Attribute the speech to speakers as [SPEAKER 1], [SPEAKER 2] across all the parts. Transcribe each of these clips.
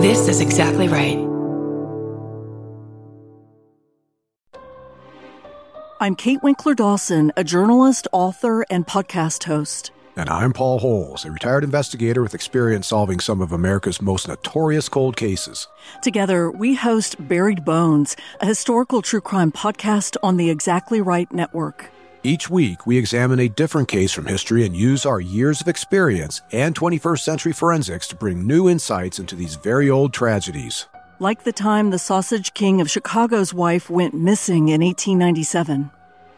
[SPEAKER 1] This is exactly right.
[SPEAKER 2] I'm Kate Winkler Dawson, a journalist, author, and podcast host.
[SPEAKER 3] And I'm Paul Holes, a retired investigator with experience solving some of America's most notorious cold cases.
[SPEAKER 2] Together, we host Buried Bones, a historical true crime podcast on the Exactly Right Network.
[SPEAKER 3] Each week, we examine a different case from history and use our years of experience and 21st century forensics to bring new insights into these very old tragedies.
[SPEAKER 2] Like the time the Sausage King of Chicago's wife went missing in 1897.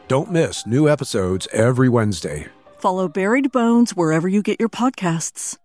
[SPEAKER 3] Don't miss new episodes every Wednesday.
[SPEAKER 2] Follow Buried Bones wherever you get your podcasts.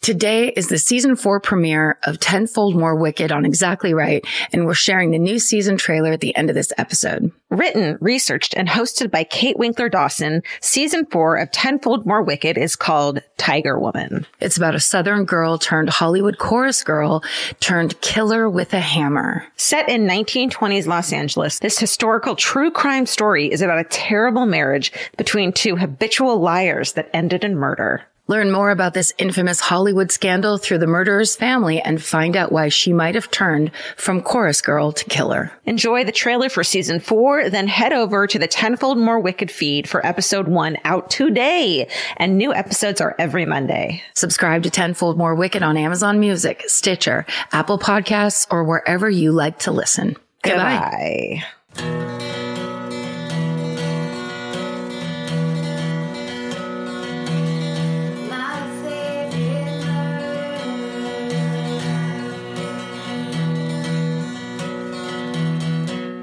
[SPEAKER 4] Today is the season four premiere of Tenfold More Wicked on Exactly Right, and we're sharing the new season trailer at the end of this episode.
[SPEAKER 5] Written, researched, and hosted by Kate Winkler Dawson, season four of Tenfold More Wicked is called Tiger Woman.
[SPEAKER 4] It's about a Southern girl turned Hollywood chorus girl turned killer with a hammer.
[SPEAKER 5] Set in 1920s Los Angeles, this historical true crime story is about a terrible marriage between two habitual liars that ended in murder.
[SPEAKER 4] Learn more about this infamous Hollywood scandal through the murderer's family and find out why she might have turned from chorus girl to killer.
[SPEAKER 5] Enjoy the trailer for season four, then head over to the Tenfold More Wicked feed for episode one out today. And new episodes are every Monday.
[SPEAKER 4] Subscribe to Tenfold More Wicked on Amazon Music, Stitcher, Apple Podcasts, or wherever you like to listen. Goodbye.
[SPEAKER 5] Goodbye.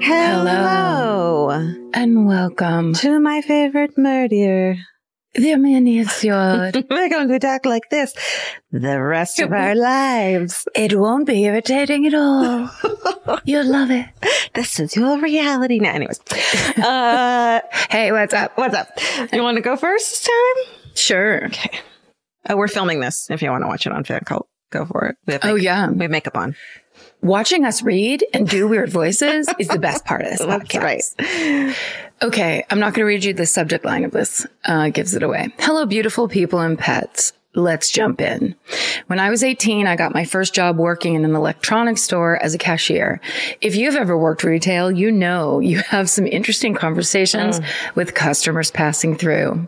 [SPEAKER 5] Hello.
[SPEAKER 4] And welcome
[SPEAKER 5] to my favorite murder.
[SPEAKER 4] The miniature.
[SPEAKER 5] We're going to talk like this the rest of our lives.
[SPEAKER 4] It won't be irritating at all. You'll love it.
[SPEAKER 5] This is your reality now. Anyways, uh,
[SPEAKER 4] Hey, what's up?
[SPEAKER 5] what's up? You want to go first this time?
[SPEAKER 4] Sure.
[SPEAKER 5] Okay. Oh, we're filming this. If you want to watch it on Fan Cult, go for it. We have
[SPEAKER 4] Oh, yeah.
[SPEAKER 5] We have makeup on.
[SPEAKER 4] Watching us read and do weird voices is the best part of this
[SPEAKER 5] That's
[SPEAKER 4] podcast.
[SPEAKER 5] right.
[SPEAKER 4] Okay, I'm not going to read you the subject line of this. Uh, gives it away. Hello, beautiful people and pets. Let's jump in. When I was 18, I got my first job working in an electronics store as a cashier. If you've ever worked retail, you know you have some interesting conversations with customers passing through.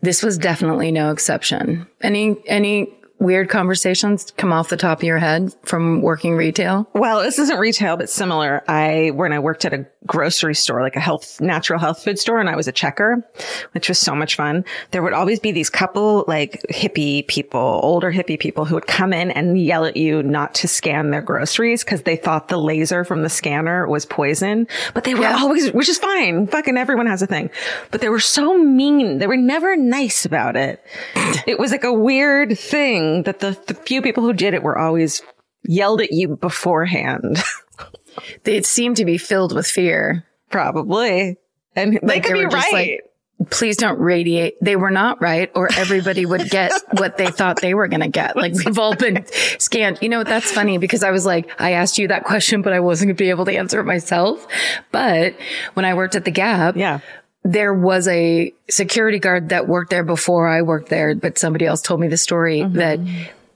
[SPEAKER 4] This was definitely no exception. Any, any weird conversations come off the top of your head from working retail?
[SPEAKER 5] Well, this isn't retail, but similar. I, when I worked at a grocery store, like a health, natural health food store, and I was a checker, which was so much fun. There would always be these couple like hippie people, older hippie people who would come in and yell at you not to scan their groceries because they thought the laser from the scanner was poison. But they were
[SPEAKER 4] Yeah.
[SPEAKER 5] always, which is fine. Fucking everyone has a thing. But they were so mean. They were never nice about it. it was like a weird thing that the, the few people who did it were always yelled at you beforehand.
[SPEAKER 4] They seem to be filled with fear.
[SPEAKER 5] Probably. And they
[SPEAKER 4] Like,
[SPEAKER 5] could
[SPEAKER 4] they
[SPEAKER 5] be
[SPEAKER 4] just
[SPEAKER 5] right.
[SPEAKER 4] like, please don't radiate. They were not right, or everybody would get what they thought they were going to get. Like we've all been scanned. You know, that's funny because I was like, I asked you that question, but I wasn't going to be able to answer it myself. But when I worked at the Gap,
[SPEAKER 5] yeah.
[SPEAKER 4] there was a security guard that worked there before I worked there, but somebody else told me the story
[SPEAKER 5] Mm-hmm.
[SPEAKER 4] that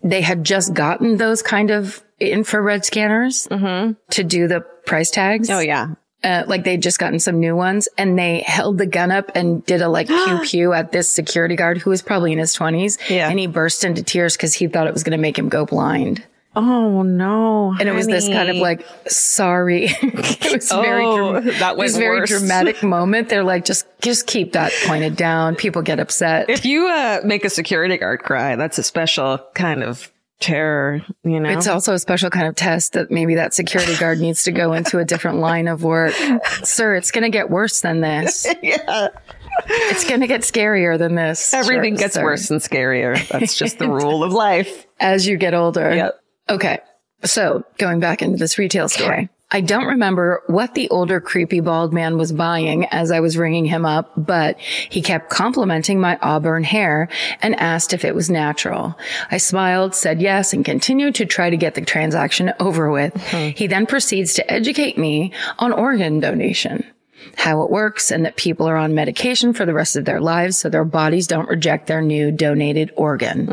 [SPEAKER 4] they had just gotten those kind of infrared scanners to do the price tags.
[SPEAKER 5] Mm-hmm. Oh, yeah.
[SPEAKER 4] Uh, like they'd just gotten some new ones and they held the gun up and did a like pew pew at this security guard who was probably in his twenties.
[SPEAKER 5] Yeah.
[SPEAKER 4] And he burst into tears because he thought it was going to make him go blind.
[SPEAKER 5] Oh, no.
[SPEAKER 4] And it was this kind of like, sorry. it was very,
[SPEAKER 5] Oh,
[SPEAKER 4] dram-
[SPEAKER 5] that
[SPEAKER 4] was very
[SPEAKER 5] worse.
[SPEAKER 4] dramatic moment. They're like, just, just keep that pointed down. People get upset.
[SPEAKER 5] If you uh, make a security guard cry, that's a special kind of terror, you know?
[SPEAKER 4] It's also a special kind of test that maybe that security guard needs to go into a different line of work. Sir, it's going to get worse than this.
[SPEAKER 5] yeah.
[SPEAKER 4] It's going to get scarier than this.
[SPEAKER 5] Everything
[SPEAKER 4] Sure,
[SPEAKER 5] gets
[SPEAKER 4] sir.
[SPEAKER 5] worse and scarier. That's just the rule of life.
[SPEAKER 4] as you get older.
[SPEAKER 5] Yep.
[SPEAKER 4] Okay. So going back into this retail story. I don't remember what the older creepy bald man was buying as I was ringing him up, but he kept complimenting my auburn hair and asked if it was natural. I smiled, said yes, and continued to try to get the transaction over with. Hmm. He then proceeds to educate me on organ donation. How it works, and that people are on medication for the rest of their lives so their bodies don't reject their new donated organ.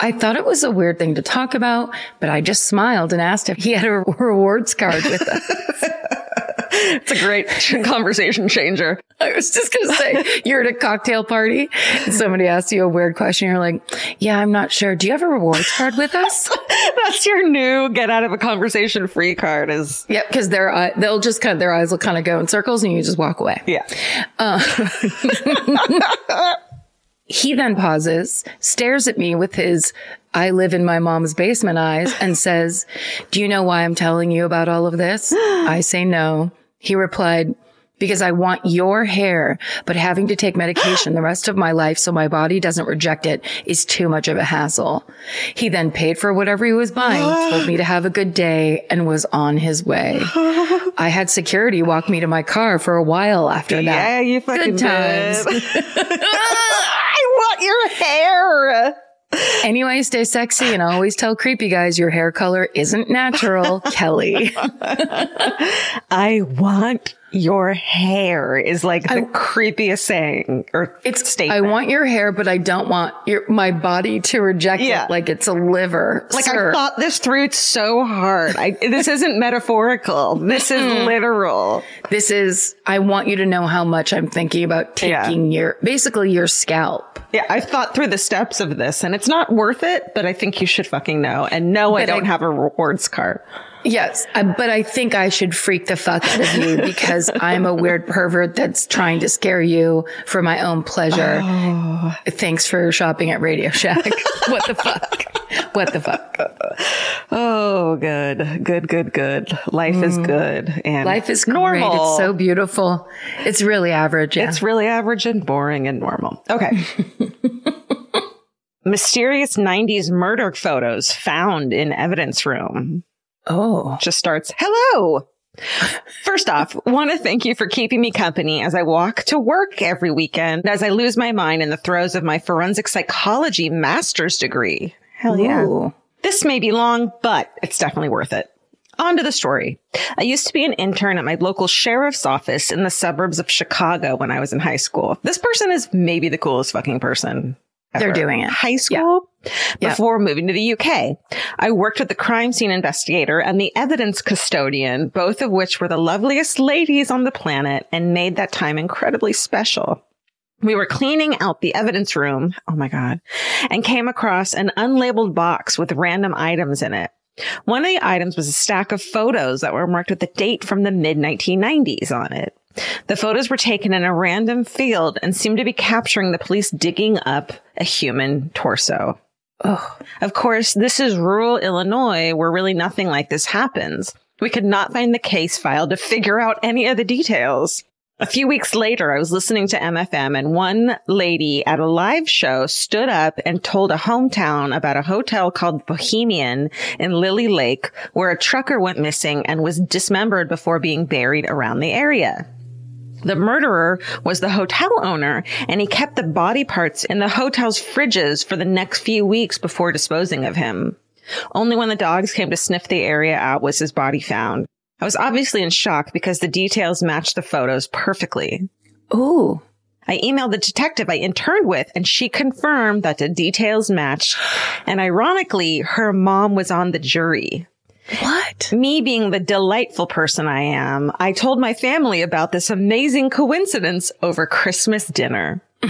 [SPEAKER 4] I thought it was a weird thing to talk about, but I just smiled and asked if he had a rewards card with us.
[SPEAKER 5] It's a great conversation changer.
[SPEAKER 4] I was just going to say, you're at a cocktail party and somebody asks you a weird question. You're like, yeah, I'm not sure. Do you have a rewards card with us?
[SPEAKER 5] That's your new get out of a conversation free card is.
[SPEAKER 4] Yep. Cause their, eye, they'll just kind of, their eyes will kind of go in circles and you just walk away.
[SPEAKER 5] Yeah.
[SPEAKER 4] Uh, he then pauses, stares at me with his I live in my mom's basement eyes and says, do you know why I'm telling you about all of this? I say no. He replied, because I want your hair, but having to take medication the rest of my life so my body doesn't reject it is too much of a hassle. He then paid for whatever he was buying, told me to have a good day and was on his way. I had security walk me to my car for a while after that.
[SPEAKER 5] Yeah, you fucking
[SPEAKER 4] Good times.
[SPEAKER 5] I want your hair.
[SPEAKER 4] Anyway, stay sexy and always tell creepy guys your hair color isn't natural, Kelly.
[SPEAKER 5] I want your hair is like the creepiest saying or
[SPEAKER 4] It's
[SPEAKER 5] statement.
[SPEAKER 4] I want your hair, but I don't want your my body to reject
[SPEAKER 5] Yeah.
[SPEAKER 4] it like it's a liver.
[SPEAKER 5] like
[SPEAKER 4] Sir,
[SPEAKER 5] I thought this through so hard. I, this isn't metaphorical. This is literal.
[SPEAKER 4] this is I want you to know how much I'm thinking about
[SPEAKER 5] Yeah.
[SPEAKER 4] taking your basically your scalp.
[SPEAKER 5] Yeah, I've thought through the steps of this and it's not worth it, but I think you should fucking know. And no,
[SPEAKER 4] But I-
[SPEAKER 5] don't have a rewards card.
[SPEAKER 4] Yes, but I think I should freak the fuck out of you because I'm a weird pervert that's trying to scare you for my own pleasure.
[SPEAKER 5] Oh.
[SPEAKER 4] Thanks for shopping at Radio Shack. what the fuck? What the fuck?
[SPEAKER 5] Oh, good, good, good, good. Life is mm. good and
[SPEAKER 4] Life is great.
[SPEAKER 5] normal.
[SPEAKER 4] It's so beautiful. It's really average. Yeah.
[SPEAKER 5] It's really average and boring and normal. Okay. Mysterious 90s murder photos found in evidence room.
[SPEAKER 4] Oh.
[SPEAKER 5] Just starts, hello. First off, want to thank you for keeping me company as I walk to work every weekend as I lose my mind in the throes of my forensic psychology master's degree. Hell yeah.
[SPEAKER 4] Ooh.
[SPEAKER 5] This may be long, but it's definitely worth it. On to the story. I used to be an intern at my local sheriff's office in the suburbs of Chicago when I was in high school. This person is maybe the coolest fucking person.
[SPEAKER 4] They're doing it.
[SPEAKER 5] High school
[SPEAKER 4] Yeah.
[SPEAKER 5] Before moving to the UK. I worked with the crime scene investigator and the evidence custodian, both of which were the loveliest ladies on the planet and made that time incredibly special. We were cleaning out the evidence room. Oh my God. And came across an unlabeled box with random items in it. One of the items was a stack of photos that were marked with a date from the mid 1990s on it. The photos were taken in a random field and seemed to be capturing the police digging up a human torso. Of course, this is rural Illinois where really nothing like this happens. We could not find the case file to figure out any of the details. A few weeks later, I was listening to MFM and one lady at a live show stood up and told a hometown about a hotel called Bohemian in Lily Lake where a trucker went missing and was dismembered before being buried around the area. The murderer was the hotel owner and he kept the body parts in the hotel's fridges for the next few weeks before disposing of him. Only when the dogs came to sniff the area out was his body found. I was obviously in shock because the details matched the photos perfectly.
[SPEAKER 4] Ooh.
[SPEAKER 5] I emailed the detective I interned with and she confirmed that the details matched. And ironically, her mom was on the jury.
[SPEAKER 4] What?
[SPEAKER 5] Me being the delightful person I am, I told my family about this amazing coincidence over Christmas dinner.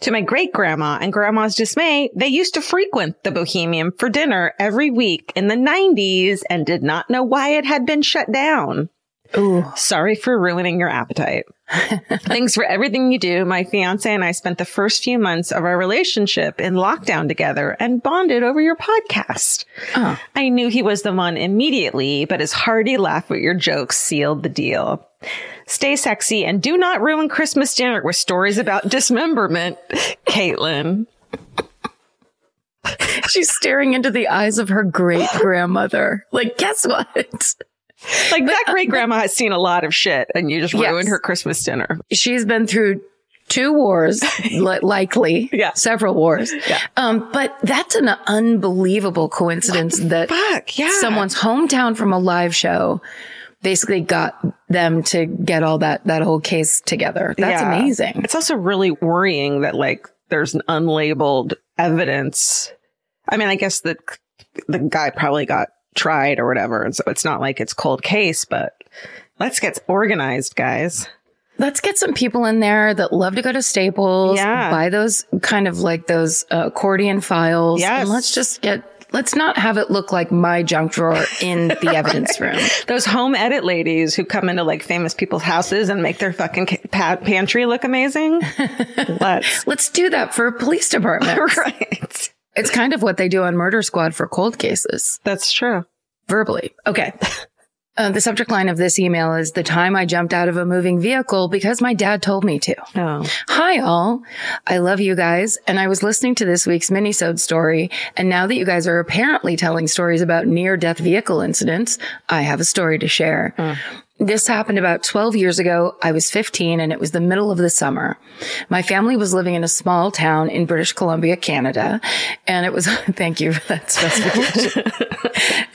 [SPEAKER 5] to my great grandma and grandma's dismay, they used to frequent the Bohemian for dinner every week in the 90s and did not know why it had been shut down.
[SPEAKER 4] Ooh.
[SPEAKER 5] Sorry for ruining your appetite. Thanks for everything you do. My fiance and I spent the first few months of our relationship in lockdown together and bonded over your podcast.
[SPEAKER 4] Oh.
[SPEAKER 5] I knew he was the one immediately, but his hearty laugh at your jokes sealed the deal. Stay sexy and do not ruin Christmas dinner with stories about dismemberment, Caitlin.
[SPEAKER 4] She's staring into the eyes of her great grandmother. Like, guess what?
[SPEAKER 5] Like that great grandma has seen a lot of shit and you just
[SPEAKER 4] Yes.
[SPEAKER 5] ruined her Christmas dinner.
[SPEAKER 4] She's been through two wars, li- likely.
[SPEAKER 5] Yeah.
[SPEAKER 4] Several wars.
[SPEAKER 5] Yeah.
[SPEAKER 4] Um, but that's an unbelievable coincidence that
[SPEAKER 5] Fuck, yeah.
[SPEAKER 4] someone's hometown from a live show basically got them to get all that, that whole case together. That's
[SPEAKER 5] Yeah.
[SPEAKER 4] amazing.
[SPEAKER 5] It's also really worrying that like there's an unlabeled evidence. I mean, I guess that the guy probably got tried or whatever. And so it's not like it's cold case, but let's get organized, guys.
[SPEAKER 4] Let's get some people in there that love to go to Staples,
[SPEAKER 5] Yeah.
[SPEAKER 4] buy those kind of like those uh, accordion files.
[SPEAKER 5] Yes.
[SPEAKER 4] And let's just get, let's not have it look like my junk drawer in the evidence room.
[SPEAKER 5] Those home edit ladies who come into like famous people's houses and make their fucking ca- pantry look amazing. let's.
[SPEAKER 4] Let's do that for a police departments.
[SPEAKER 5] right.
[SPEAKER 4] It's kind of what they do on Murder Squad for cold cases,
[SPEAKER 5] That's true.
[SPEAKER 4] verbally. Okay. Uh, the subject line of this email is the time I jumped out of a moving vehicle because my dad told me to.
[SPEAKER 5] Oh.
[SPEAKER 4] Hi all. I love you guys. And I was listening to this week's minisode story. And now that you guys are apparently telling stories about near death vehicle incidents, I have a story to share. This happened about 12 years ago. I was 15 and it was the middle of the summer. My family was living in a small town in British Columbia, Canada. And it was, thank you for that specification.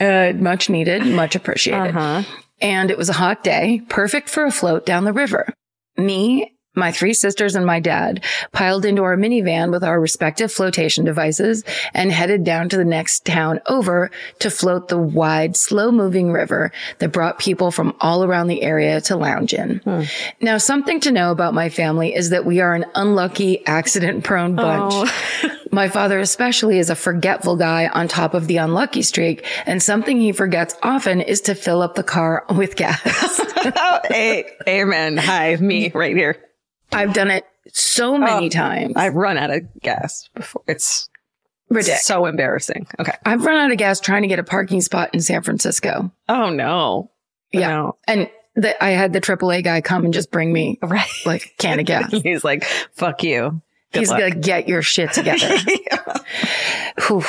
[SPEAKER 4] uh, much needed, much appreciated. And it was a hot day, perfect for a float down the river. Me, my three sisters and my dad piled into our minivan with our respective flotation devices and headed down to the next town over to float the wide, slow moving river that brought people from all around the area to lounge in. Hmm. Now, something to know about my family is that we are an unlucky, accident prone oh. bunch. My father especially is a forgetful guy on top of the unlucky streak, and something he forgets often is to fill up the car with gas.
[SPEAKER 5] oh, a- amen. Hi, me right here.
[SPEAKER 4] I've done it so many oh, times.
[SPEAKER 5] I've run out of gas before. It's
[SPEAKER 4] Ridiculous.
[SPEAKER 5] so embarrassing. Okay.
[SPEAKER 4] I've run out of gas trying to get a parking spot in San Francisco.
[SPEAKER 5] Oh no.
[SPEAKER 4] Yeah.
[SPEAKER 5] No.
[SPEAKER 4] And the, I had the AAA guy come and just bring me
[SPEAKER 5] Right.
[SPEAKER 4] like a can of gas.
[SPEAKER 5] He's like, fuck you. Good
[SPEAKER 4] He's
[SPEAKER 5] luck.
[SPEAKER 4] gonna get your shit together. Whew.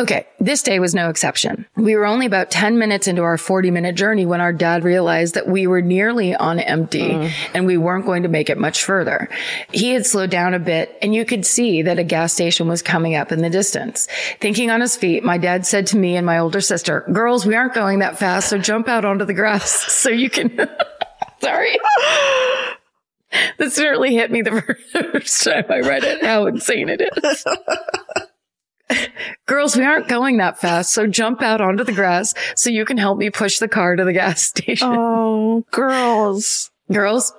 [SPEAKER 4] Okay. This day was no exception. We were only about 10 minutes into our 40 minute journey when our dad realized that we were nearly on empty mm. and we weren't going to make it much further. He had slowed down a bit and you could see that a gas station was coming up in the distance. Thinking on his feet, my dad said to me and my older sister, girls, we aren't going that fast. So jump out onto the grass so you can, sorry. This certainly hit me the first time I read it, how insane it is. Girls, we aren't going that fast, so jump out onto the grass so you can help me push the car to the gas station.
[SPEAKER 5] oh, girls.
[SPEAKER 4] Girls,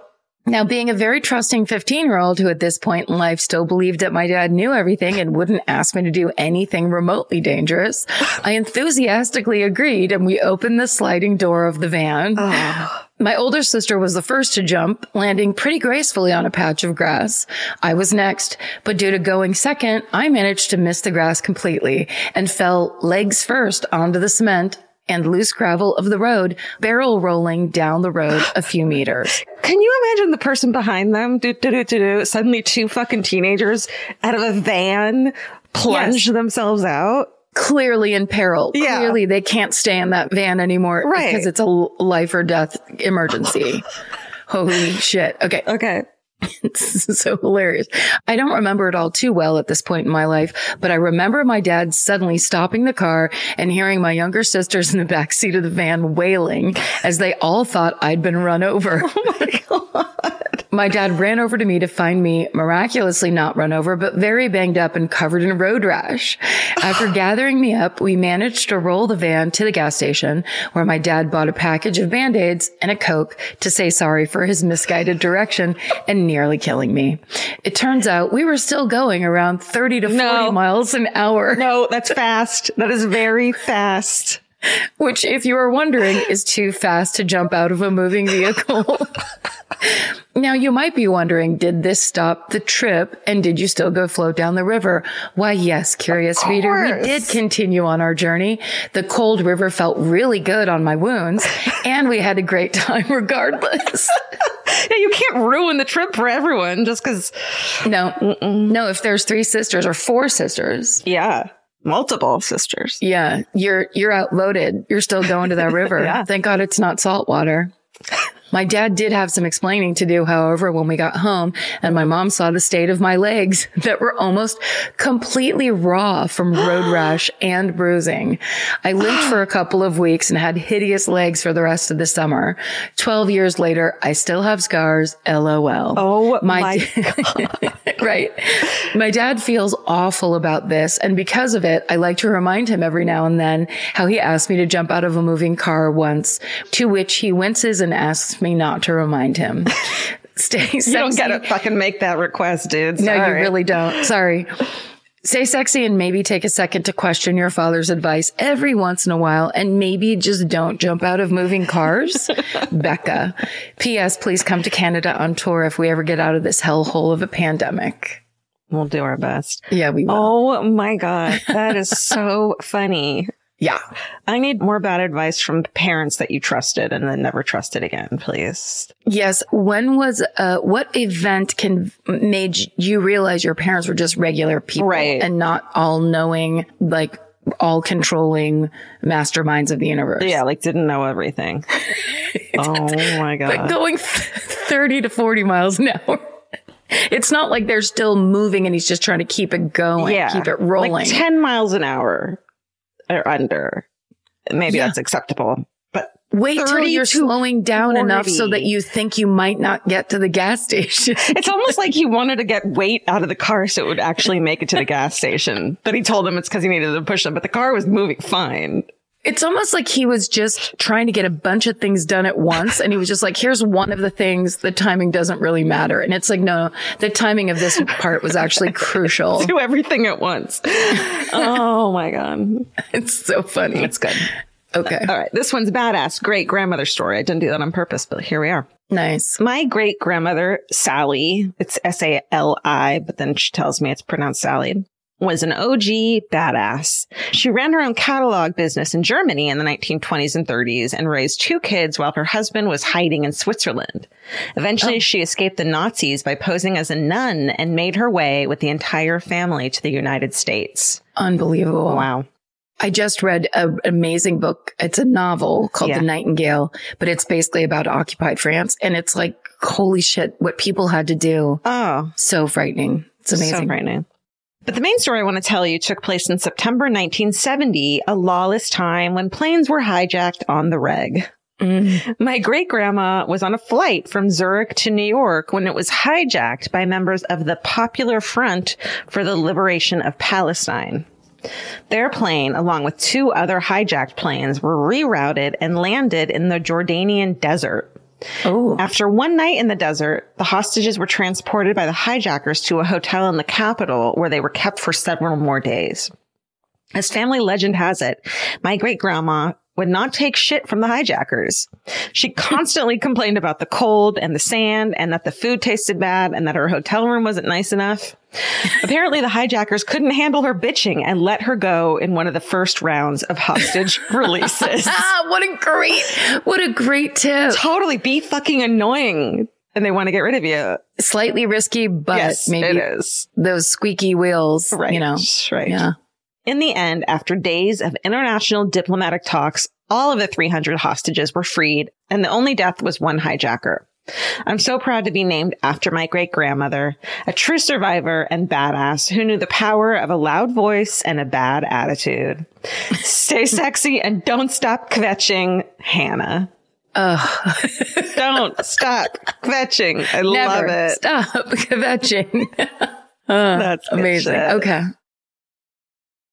[SPEAKER 4] now being a very trusting 15 year old who at this point in life still believed that my dad knew everything and wouldn't ask me to do anything remotely dangerous, I enthusiastically agreed and we opened the sliding door of the van. Oh. My older sister was the first to jump, landing pretty gracefully on a patch of grass. I was next, but due to going second, I managed to miss the grass completely and fell legs first onto the cement and loose gravel of the road, barrel rolling down the road a few meters.
[SPEAKER 5] Can you imagine the person behind them? Do, do, do, do, do. Suddenly two fucking teenagers out of a van plunge themselves out.
[SPEAKER 4] Clearly in peril.
[SPEAKER 5] Yeah.
[SPEAKER 4] Clearly they can't stay in that van anymore
[SPEAKER 5] Right.
[SPEAKER 4] because it's a life or death emergency. Holy shit. Okay.
[SPEAKER 5] Okay.
[SPEAKER 4] It's so hilarious. I don't remember it all too well at this point in my life, but I remember my dad suddenly stopping the car and hearing my younger sisters in the back seat of the van wailing as they all thought I'd been run over. Oh my dad ran over to me to find me miraculously not run over, but very banged up and covered in road rash. After gathering me up, we managed to roll the van to the gas station where my dad bought a package of band-aids and a Coke to say sorry for his misguided direction and nearly killing me. It turns out we were still going around 30 to 40
[SPEAKER 5] No.
[SPEAKER 4] miles an hour,
[SPEAKER 5] No, that's fast. That is very fast.
[SPEAKER 4] which if you are wondering is too fast to jump out of a moving vehicle. Now you might be wondering, did this stop the trip and did you still go float down the river? Why, yes, curious reader, we did continue on our journey. The cold river felt really good on my wounds and we had a great time regardless.
[SPEAKER 5] Yeah, you can't ruin the trip for everyone just because.
[SPEAKER 4] no, no, if there's three sisters or four sisters,
[SPEAKER 5] Yeah, multiple sisters.
[SPEAKER 4] yeah, you're, you're outvoted. You're still going to that river.
[SPEAKER 5] Yeah.
[SPEAKER 4] Thank God it's not salt water. My dad did have some explaining to do, however, when we got home and my mom saw the state of my legs that were almost completely raw from road rash and bruising. I limped for a couple of weeks and had hideous legs for the rest of the summer. 12 years later, I still have scars. LOL.
[SPEAKER 5] Oh my,
[SPEAKER 4] right. My dad feels awful about this. And because of it, I like to remind him every now and then how he asked me to jump out of a moving car once, to which he winces and asks me not to remind him. Stay sexy.
[SPEAKER 5] You don't get to fucking make that request, dude.
[SPEAKER 4] No, you really don't. Sorry. Stay sexy and maybe take a second to question your father's advice every once in a while and maybe just don't jump out of moving cars. Becca. P.S. Please come to Canada on tour if we ever get out of this hellhole of a pandemic.
[SPEAKER 5] We'll do our best.
[SPEAKER 4] Yeah, we will.
[SPEAKER 5] Oh my God. That is so funny.
[SPEAKER 4] Yeah.
[SPEAKER 5] I need more bad advice from parents that you trusted and then never trusted again, please.
[SPEAKER 4] Yes. When was, uh, what event can made you realize your parents were just regular people
[SPEAKER 5] Right.
[SPEAKER 4] and not all knowing, like all controlling masterminds of the universe?
[SPEAKER 5] Yeah, like didn't know everything. oh my God.
[SPEAKER 4] But going 30 to 40 miles an hour. It's not like they're still moving and he's just trying to keep it going,
[SPEAKER 5] yeah.
[SPEAKER 4] keep it rolling.
[SPEAKER 5] Like 10 miles an hour or under. Maybe
[SPEAKER 4] Yeah.
[SPEAKER 5] that's acceptable. But
[SPEAKER 4] Wait till you're slowing down enough so that you think you might not get to the gas station.
[SPEAKER 5] it's almost like he wanted to get weight out of the car so it would actually make it to the gas station. But he told him it's because he needed to push them, but the car was moving fine.
[SPEAKER 4] It's almost like he was just trying to get a bunch of things done at once. And he was just like, here's one of the things. The timing doesn't really matter. And it's like, no, the timing of this part was actually crucial.
[SPEAKER 5] Do everything at once. oh my God.
[SPEAKER 4] It's so funny.
[SPEAKER 5] It's good.
[SPEAKER 4] Okay.
[SPEAKER 5] All right. This one's badass. Great grandmother story. I didn't do that on purpose, but here we are.
[SPEAKER 4] Nice.
[SPEAKER 5] My great grandmother, Sally, it's S A L I, but then she tells me it's pronounced Sally, was an OG badass. She ran her own catalog business in Germany in the 1920s and 30s and raised two kids while her husband was hiding in Switzerland. Eventually, oh. she escaped the Nazis by posing as a nun and made her way with the entire family to the United States.
[SPEAKER 4] Unbelievable.
[SPEAKER 5] Wow.
[SPEAKER 4] I just read an amazing book. It's a novel called
[SPEAKER 5] Yeah.
[SPEAKER 4] The Nightingale, but it's basically about occupied France. And it's like, holy shit, what people had to do.
[SPEAKER 5] Oh,
[SPEAKER 4] So frightening. It's
[SPEAKER 5] So
[SPEAKER 4] amazing.
[SPEAKER 5] frightening. But the main story I want to tell you took place in September 1970, a lawless time when planes were hijacked on the reg.
[SPEAKER 4] Mm.
[SPEAKER 5] My great grandma was on a flight from Zurich to New York when it was hijacked by members of the Popular Front for the Liberation of Palestine. Their plane, along with two other hijacked planes, were rerouted and landed in the Jordanian desert.
[SPEAKER 4] Oh,
[SPEAKER 5] After one night in the desert, the hostages were transported by the hijackers to a hotel in the capital where they were kept for several more days. As family legend has it, my great grandma would not take shit from the hijackers. She constantly complained about the cold and the sand and that the food tasted bad and that her hotel room wasn't nice enough. Apparently the hijackers couldn't handle her bitching and let her go in one of the first rounds of hostage releases.
[SPEAKER 4] ah, what a great, what a great tip.
[SPEAKER 5] totally be fucking annoying and they want to get rid of you.
[SPEAKER 4] Slightly risky, but
[SPEAKER 5] yes,
[SPEAKER 4] maybe
[SPEAKER 5] it is.
[SPEAKER 4] those squeaky wheels,
[SPEAKER 5] Right.
[SPEAKER 4] you know.
[SPEAKER 5] Right.
[SPEAKER 4] Yeah.
[SPEAKER 5] In the end, after days of international diplomatic talks, all of the 300 hostages were freed and the only death was one hijacker. I'm so proud to be named after my great grandmother, a true survivor and badass who knew the power of a loud voice and a bad attitude. Stay sexy and don't stop kvetching, Hannah.
[SPEAKER 4] Ugh.
[SPEAKER 5] Don't stop kvetching. I love it.
[SPEAKER 4] stop kvetching.
[SPEAKER 5] That's
[SPEAKER 4] Amazing. Okay.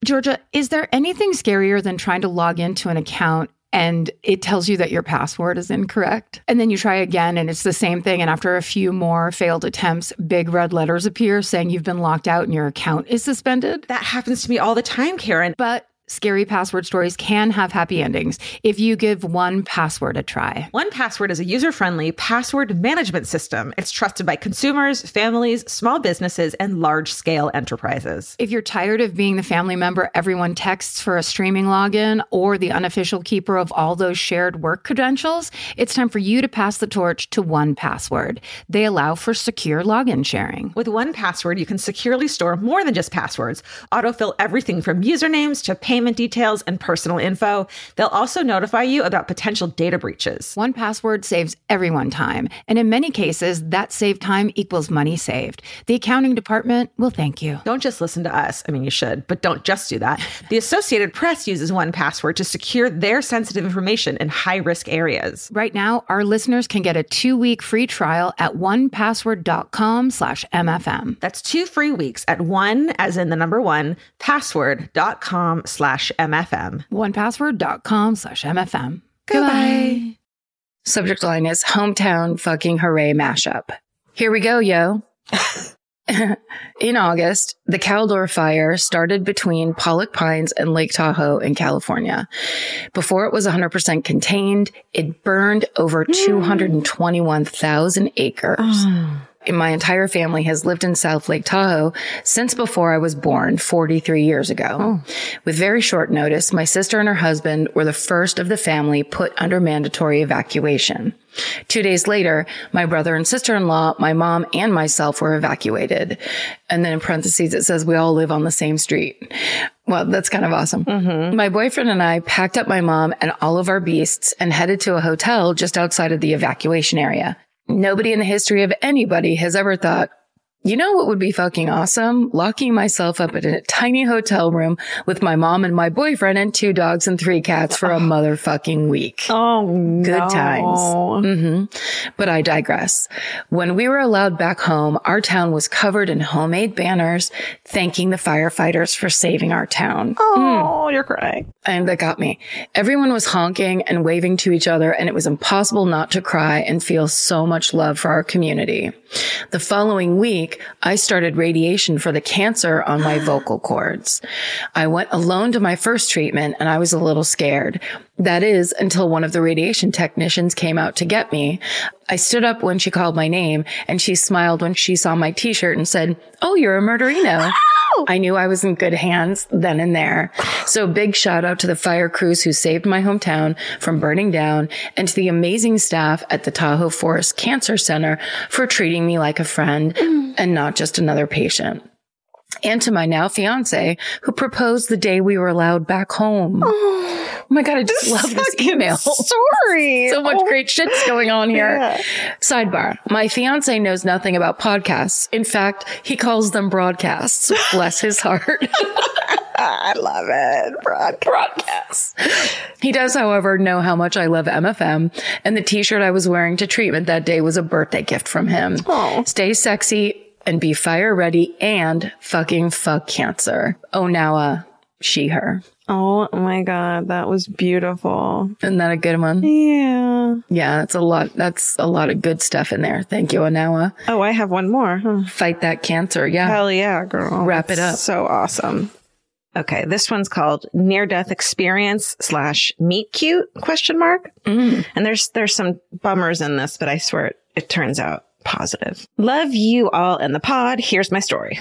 [SPEAKER 1] Georgia, is there anything scarier than trying to log into an account and it tells you that your password is incorrect? And then you try again and it's the same thing. And after a few more failed attempts, big red letters appear saying you've been locked out and your account is suspended.
[SPEAKER 5] That happens to me all the time, Karen.
[SPEAKER 1] But scary password stories can have happy endings if you give 1Password a try.
[SPEAKER 6] 1Password is a user friendly password management system. It's trusted by consumers, families, small businesses, and large scale enterprises.
[SPEAKER 1] If you're tired of being the family member everyone texts for a streaming login or the unofficial keeper of all those shared work credentials, it's time for you to pass the torch to 1Password. They allow for secure login sharing.
[SPEAKER 6] With 1Password, you can securely store more than just passwords, autofill everything from usernames to payment payment details and personal info. They'll also notify you about potential data breaches.
[SPEAKER 1] 1Password saves everyone time, and in many cases, that saved time equals money saved. The accounting department will thank you.
[SPEAKER 6] Don't just listen to us. I mean, you should, but don't just do that. The Associated Press uses 1Password to secure their sensitive information in high risk areas.
[SPEAKER 1] Right now, our listeners can get a two-week free trial at onepassword.com slash MFM.
[SPEAKER 6] That's two free weeks at one, as in the number one, password.com slash MFM.
[SPEAKER 1] Onepassword.com slash MFM.
[SPEAKER 6] Goodbye.
[SPEAKER 4] Subject line is hometown fucking hooray mashup. Here we go, yo. in August, the Caldor fire started between Pollock Pines and Lake Tahoe in California. Before it was 100% contained, it burned over 221,000 acres. My entire family has lived in South Lake Tahoe since before I was born 43 years ago. Oh. With very short notice, my sister and her husband were the first of the family put under mandatory evacuation. Two days later, my brother and sister-in-law, my mom and myself were evacuated. And then in parentheses, it says we all live on the same street. Well, that's kind of awesome. Mm-hmm. My boyfriend and I packed up my mom and all of our beasts and headed to a hotel just outside of the evacuation area. Nobody in the history of anybody has ever thought, you know what would be fucking awesome? Locking myself up in a tiny hotel room with my mom and my boyfriend and two dogs and three cats for a motherfucking week.
[SPEAKER 5] Oh,
[SPEAKER 4] Good times. hmm But I digress. When we were allowed back home, our town was covered in homemade banners thanking the firefighters for saving our town.
[SPEAKER 5] Oh, you're crying.
[SPEAKER 4] And that got me. Everyone was honking and waving to each other, and it was impossible not to cry and feel so much love for our community. The following week, I started radiation for the cancer on my vocal cords. I went alone to my first treatment and I was a little scared. That is until one of the radiation technicians came out to get me. I stood up when she called my name and she smiled when she saw my t-shirt and said, Oh, you're a murderino. I knew I was in good hands then and there. So big shout out to the fire crews who saved my hometown from burning down and to the amazing staff at the Tahoe Forest Cancer Center for treating me like a friend mm. and not just another patient. And to my now fiance who proposed the day we were allowed back home. Oh, oh my God. I just love this email.
[SPEAKER 5] Sorry.
[SPEAKER 4] so much oh great shit's going on here. Sidebar. My fiance knows nothing about podcasts. In fact, he calls them broadcasts. Bless his heart.
[SPEAKER 5] I love it. Broadcast.
[SPEAKER 4] broadcasts. He does, however, know how much I love MFM, and the t-shirt I was wearing to treatment that day was a birthday gift from him. Stay sexy and be fire ready and fucking fuck cancer. Oh, now, uh, she, her.
[SPEAKER 5] Oh my God. That was beautiful.
[SPEAKER 4] Isn't that a good one?
[SPEAKER 5] Yeah.
[SPEAKER 4] Yeah, that's a lot. That's a lot of good stuff in there. Thank you, Anawa.
[SPEAKER 5] Oh, I have one more. Huh.
[SPEAKER 4] Fight that cancer. Yeah.
[SPEAKER 5] Hell yeah, girl.
[SPEAKER 4] Wrap it up.
[SPEAKER 5] So awesome. Okay, this one's called near death experience slash meet cute question mark.
[SPEAKER 4] Mm.
[SPEAKER 5] And there's there's some bummers in this, but I swear it, it turns out positive. Love you all in the pod. Here's my story.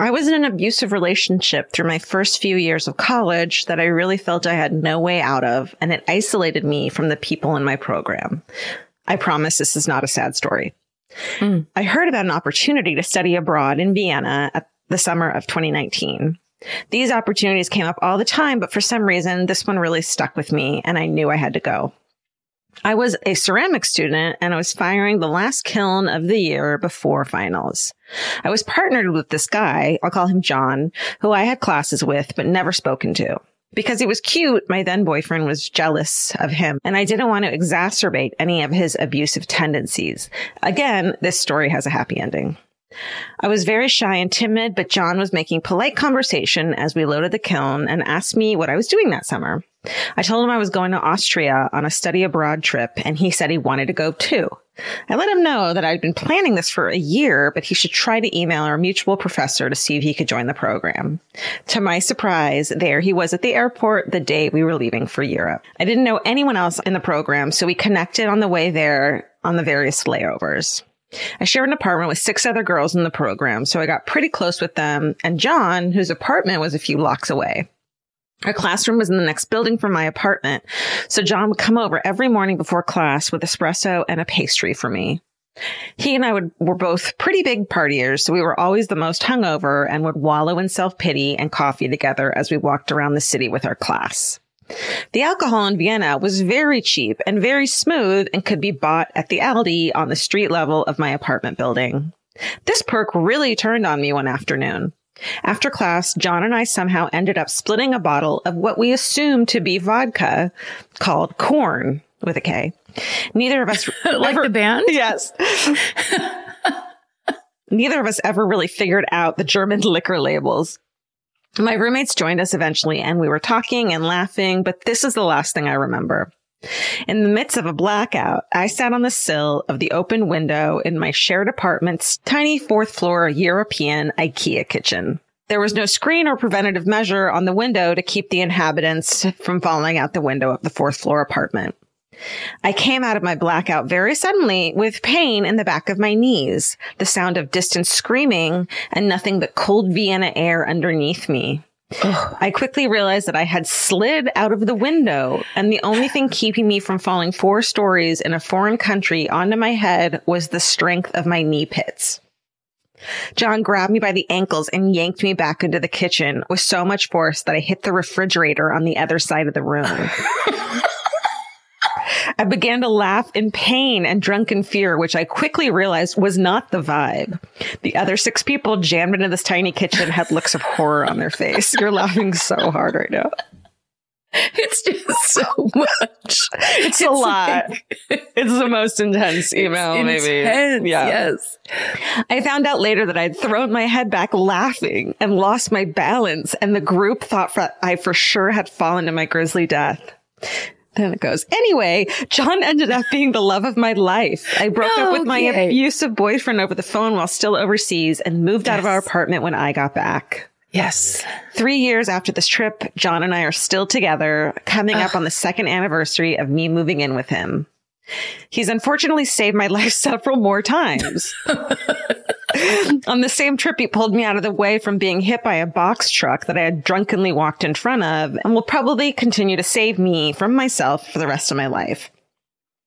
[SPEAKER 5] I was in an abusive relationship through my first few years of college that I really felt I had no way out of, and it isolated me from the people in my program. I promise this is not a sad story. Hmm. I heard about an opportunity to study abroad in Vienna at the summer of 2019. These opportunities came up all the time, but for some reason, this one really stuck with me and I knew I had to go. I was a ceramic student and I was firing the last kiln of the year before finals. I was partnered with this guy, I'll call him John, who I had classes with but never spoken to. Because he was cute, my then boyfriend was jealous of him and I didn't want to exacerbate any of his abusive tendencies. Again, this story has a happy ending. I was very shy and timid, but John was making polite conversation as we loaded the kiln and asked me what I was doing that summer. I told him I was going to Austria on a study abroad trip and he said he wanted to go too. I let him know that I'd been planning this for a year, but he should try to email our mutual professor to see if he could join the program. To my surprise, there he was at the airport the day we were leaving for Europe. I didn't know anyone else in the program, so we connected on the way there on the various layovers. I shared an apartment with six other girls in the program, so I got pretty close with them and John, whose apartment was a few blocks away. Our classroom was in the next building from my apartment, so John would come over every morning before class with espresso and a pastry for me. He and I would, were both pretty big partiers, so we were always the most hungover and would wallow in self pity and coffee together as we walked around the city with our class. The alcohol in Vienna was very cheap and very smooth and could be bought at the Aldi on the street level of my apartment building. This perk really turned on me one afternoon. After class, John and I somehow ended up splitting a bottle of what we assumed to be vodka called corn with a K. Neither of us
[SPEAKER 4] like
[SPEAKER 5] ever-
[SPEAKER 4] the band?
[SPEAKER 5] Yes. Neither of us ever really figured out the German liquor labels. My roommates joined us eventually and we were talking and laughing, but this is the last thing I remember. In the midst of a blackout, I sat on the sill of the open window in my shared apartment's tiny fourth floor European IKEA kitchen. There was no screen or preventative measure on the window to keep the inhabitants from falling out the window of the fourth floor apartment. I came out of my blackout very suddenly with pain in the back of my knees, the sound of distant screaming, and nothing but cold Vienna air underneath me. I quickly realized that I had slid out of the window, and the only thing keeping me from falling four stories in a foreign country onto my head was the strength of my knee pits. John grabbed me by the ankles and yanked me back into the kitchen with so much force that I hit the refrigerator on the other side of the room. I began to laugh in pain and drunken fear, which I quickly realized was not the vibe. The other six people jammed into this tiny kitchen had looks of horror on their face. You're laughing so hard right now.
[SPEAKER 4] It's just so much.
[SPEAKER 5] It's, a lot. it's the most intense email, maybe.
[SPEAKER 4] Intense,
[SPEAKER 5] Yeah.
[SPEAKER 4] Yes.
[SPEAKER 5] I found out later that I'd thrown my head back laughing and lost my balance, and the group thought for, I for sure had fallen to my grisly death. Then it goes. Anyway, John ended up being the love of my life. I broke up with my
[SPEAKER 4] Okay.
[SPEAKER 5] abusive boyfriend over the phone while still overseas and moved out of our apartment when I got back.
[SPEAKER 4] Yes.
[SPEAKER 5] Three years after this trip, John and I are still together, coming up on the second anniversary of me moving in with him. He's unfortunately saved my life several more times. on the same trip, he pulled me out of the way from being hit by a box truck that I had drunkenly walked in front of and will probably continue to save me from myself for the rest of my life.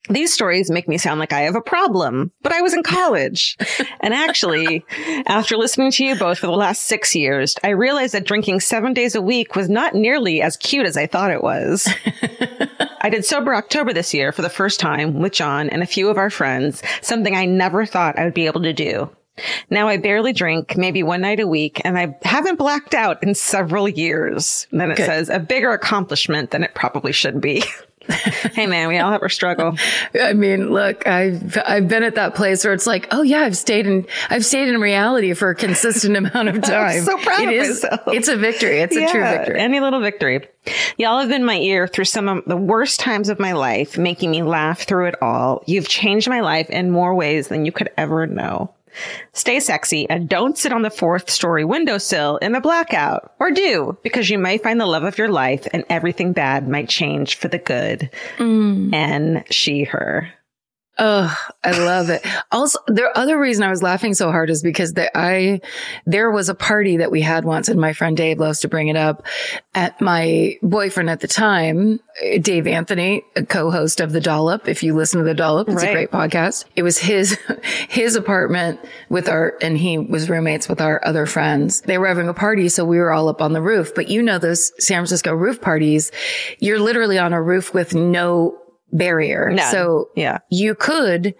[SPEAKER 5] These stories make me sound like I have a problem, but I was in college. and actually, after listening to you both for the last six years, I realized that drinking seven days a week was not nearly as cute as I thought it was. I did Sober October this year for the first time with John and a few of our friends, something I never thought I would be able to do. Now I barely drink, maybe one night a week, and I haven't blacked out in several years. And then it says a bigger accomplishment than it probably should be. hey man, we all have our struggle.
[SPEAKER 4] I mean, look, I've I've been at that place where it's like, oh yeah, I've stayed in I've stayed in reality for a consistent amount of time.
[SPEAKER 5] so proud
[SPEAKER 4] It
[SPEAKER 5] of
[SPEAKER 4] is-
[SPEAKER 5] myself.
[SPEAKER 4] It's a victory. It's a true victory.
[SPEAKER 5] Any little victory. Y'all have been my ear through some of the worst times of my life, making me laugh through it all. You've changed my life in more ways than you could ever know. Stay sexy and don't sit on the fourth story windowsill in the blackout. Or do, because you might find the love of your life and everything bad might change for the good. Mm. And she, her.
[SPEAKER 4] Oh, I love it. Also, the other reason I was laughing so hard is because the, I, there was a party that we had once and my friend Dave loves to bring it up at my boyfriend at the time, eh, Dave Anthony, a co-host of the Dollop. If you listen to the Dollop, it's a great podcast. It was his, his apartment with our, and he was roommates with our other friends. They were having a party. So we were all up on the roof, but you know, those San Francisco roof parties, you're literally on a roof with no barrier.
[SPEAKER 5] None.
[SPEAKER 4] So
[SPEAKER 5] Yeah.
[SPEAKER 4] you could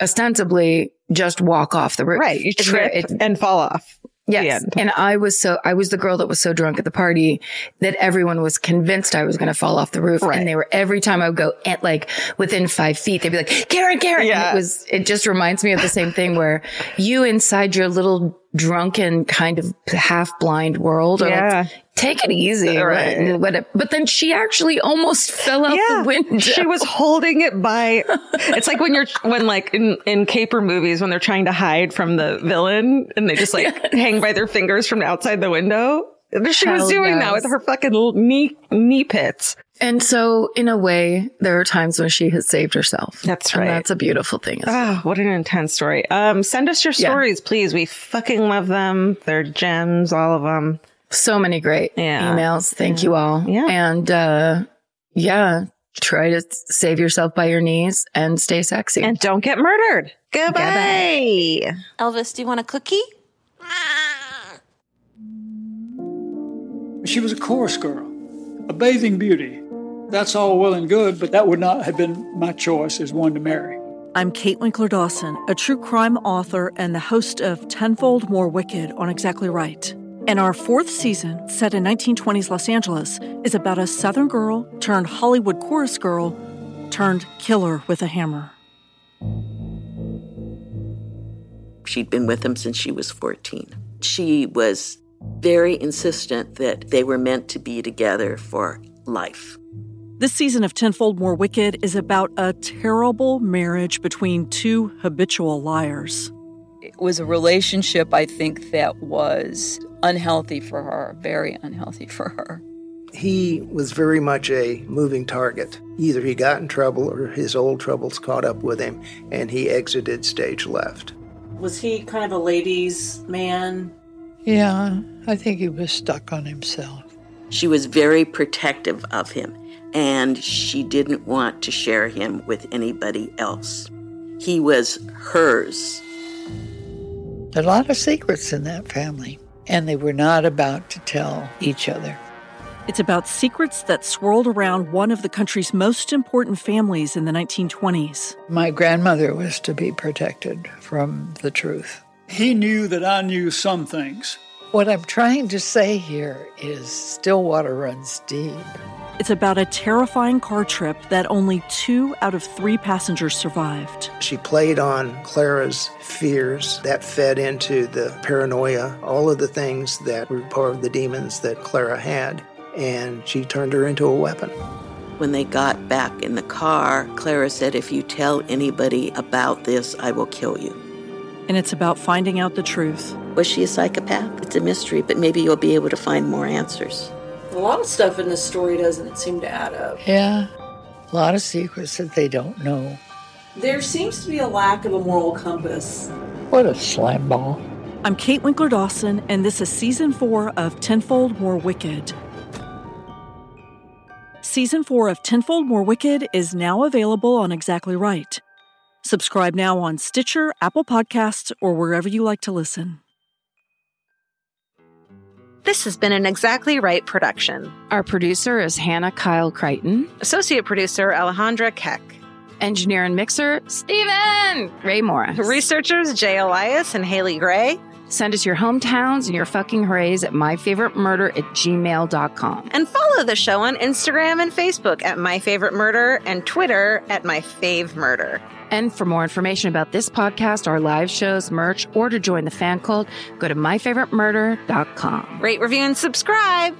[SPEAKER 4] ostensibly just walk off the roof.
[SPEAKER 5] Right. You trip
[SPEAKER 4] it-
[SPEAKER 5] and fall off.
[SPEAKER 4] Yes. And I was so, I was the girl that was so drunk at the party that everyone was convinced I was going to fall off the roof.
[SPEAKER 5] Right.
[SPEAKER 4] And they were, every time I would go at like within five feet, they'd be like, Karen, Karen.
[SPEAKER 5] Yeah.
[SPEAKER 4] And it was, it just reminds me of the same thing where you inside your little drunken kind of half blind world are
[SPEAKER 5] Yeah.
[SPEAKER 4] like, take it easy.
[SPEAKER 5] Right.
[SPEAKER 4] What- But then she actually almost fell out the window.
[SPEAKER 5] She was holding it by. It's like when you're when like in in caper movies when they're trying to hide from the villain and they just like hang by their fingers from outside the window. She was
[SPEAKER 4] Hell
[SPEAKER 5] doing that with her fucking knee knee pits.
[SPEAKER 4] And so, in a way, there are times when she has saved herself.
[SPEAKER 5] That's
[SPEAKER 4] And
[SPEAKER 5] right.
[SPEAKER 4] that's a beautiful thing. as well.
[SPEAKER 5] Oh, what an intense story. Um, send us your
[SPEAKER 4] Yeah.
[SPEAKER 5] stories, please. We fucking love them. They're gems, all of them.
[SPEAKER 4] So many great
[SPEAKER 5] Yeah.
[SPEAKER 4] emails. Thank you all.
[SPEAKER 5] Yeah.
[SPEAKER 4] And, uh, yeah, Try to save yourself by your knees and stay sexy.
[SPEAKER 5] And don't get murdered. Goodbye.
[SPEAKER 7] Elvis, do you want a cookie?
[SPEAKER 8] She was a chorus girl, a bathing beauty. That's all well and good, but that would not have been my choice as one to marry.
[SPEAKER 2] I'm Kate Winkler Dawson, a true crime author and the host of Tenfold More Wicked on Exactly Right. And our fourth season, set in 1920s Los Angeles, is about a Southern girl turned Hollywood chorus girl turned killer with a hammer.
[SPEAKER 9] She'd been with him since she was 14. She was very insistent that they were meant to be together for life.
[SPEAKER 2] This season of Tenfold More Wicked is about a terrible marriage between two habitual liars.
[SPEAKER 10] It was a relationship, I think, that was unhealthy for her, very unhealthy for her.
[SPEAKER 11] He was very much a moving target. Either he got in trouble or his old troubles caught up with him and he exited stage left.
[SPEAKER 12] Was he kind of a ladies' man?
[SPEAKER 13] Yeah, I think he was stuck on himself.
[SPEAKER 9] She was very protective of him, and she didn't want to share him with anybody else. He was hers.
[SPEAKER 13] A lot of secrets in that family, and they were not about to tell each other.
[SPEAKER 2] It's about secrets that swirled around one of the country's most important families in the 1920s.
[SPEAKER 13] My grandmother was to be protected from the truth.
[SPEAKER 8] He knew that I knew some things.
[SPEAKER 13] What I'm trying to say here is Stillwater runs deep.
[SPEAKER 2] It's about a terrifying car trip that only two out of three passengers survived.
[SPEAKER 11] She played on Clara's fears that fed into the paranoia, all of the things that were part of the demons that Clara had, and she turned her into a weapon.
[SPEAKER 9] When they got back in the car, Clara said, If you tell anybody about this, I will kill you.
[SPEAKER 2] And it's about finding out the truth.
[SPEAKER 9] Was she a psychopath? It's a mystery, but maybe you'll be able to find more answers.
[SPEAKER 12] A lot of stuff in this story doesn't seem to add up.
[SPEAKER 13] Yeah, a lot of secrets that they don't know.
[SPEAKER 12] There seems to be a lack of a moral compass.
[SPEAKER 13] What a slam ball.
[SPEAKER 2] I'm Kate Winkler Dawson, and this is season four of Tenfold More Wicked. Season four of Tenfold More Wicked is now available on Exactly Right. Subscribe now on Stitcher, Apple Podcasts, or wherever you like to listen.
[SPEAKER 5] This has been an Exactly Right production.
[SPEAKER 4] Our producer is Hannah Kyle Crichton.
[SPEAKER 5] Associate producer Alejandra Keck.
[SPEAKER 4] Engineer and mixer, Steven Ray Morris.
[SPEAKER 5] Researchers Jay Elias and Haley Gray.
[SPEAKER 4] Send us your hometowns and your fucking hoorays at myfavoritemurder at gmail.com.
[SPEAKER 5] And follow the show on Instagram and Facebook at myfavoritemurder and Twitter at myfavemurder.
[SPEAKER 4] And for more information about this podcast, our live shows, merch, or to join the fan cult, go to myfavoritemurder.com.
[SPEAKER 5] Rate, review, and subscribe.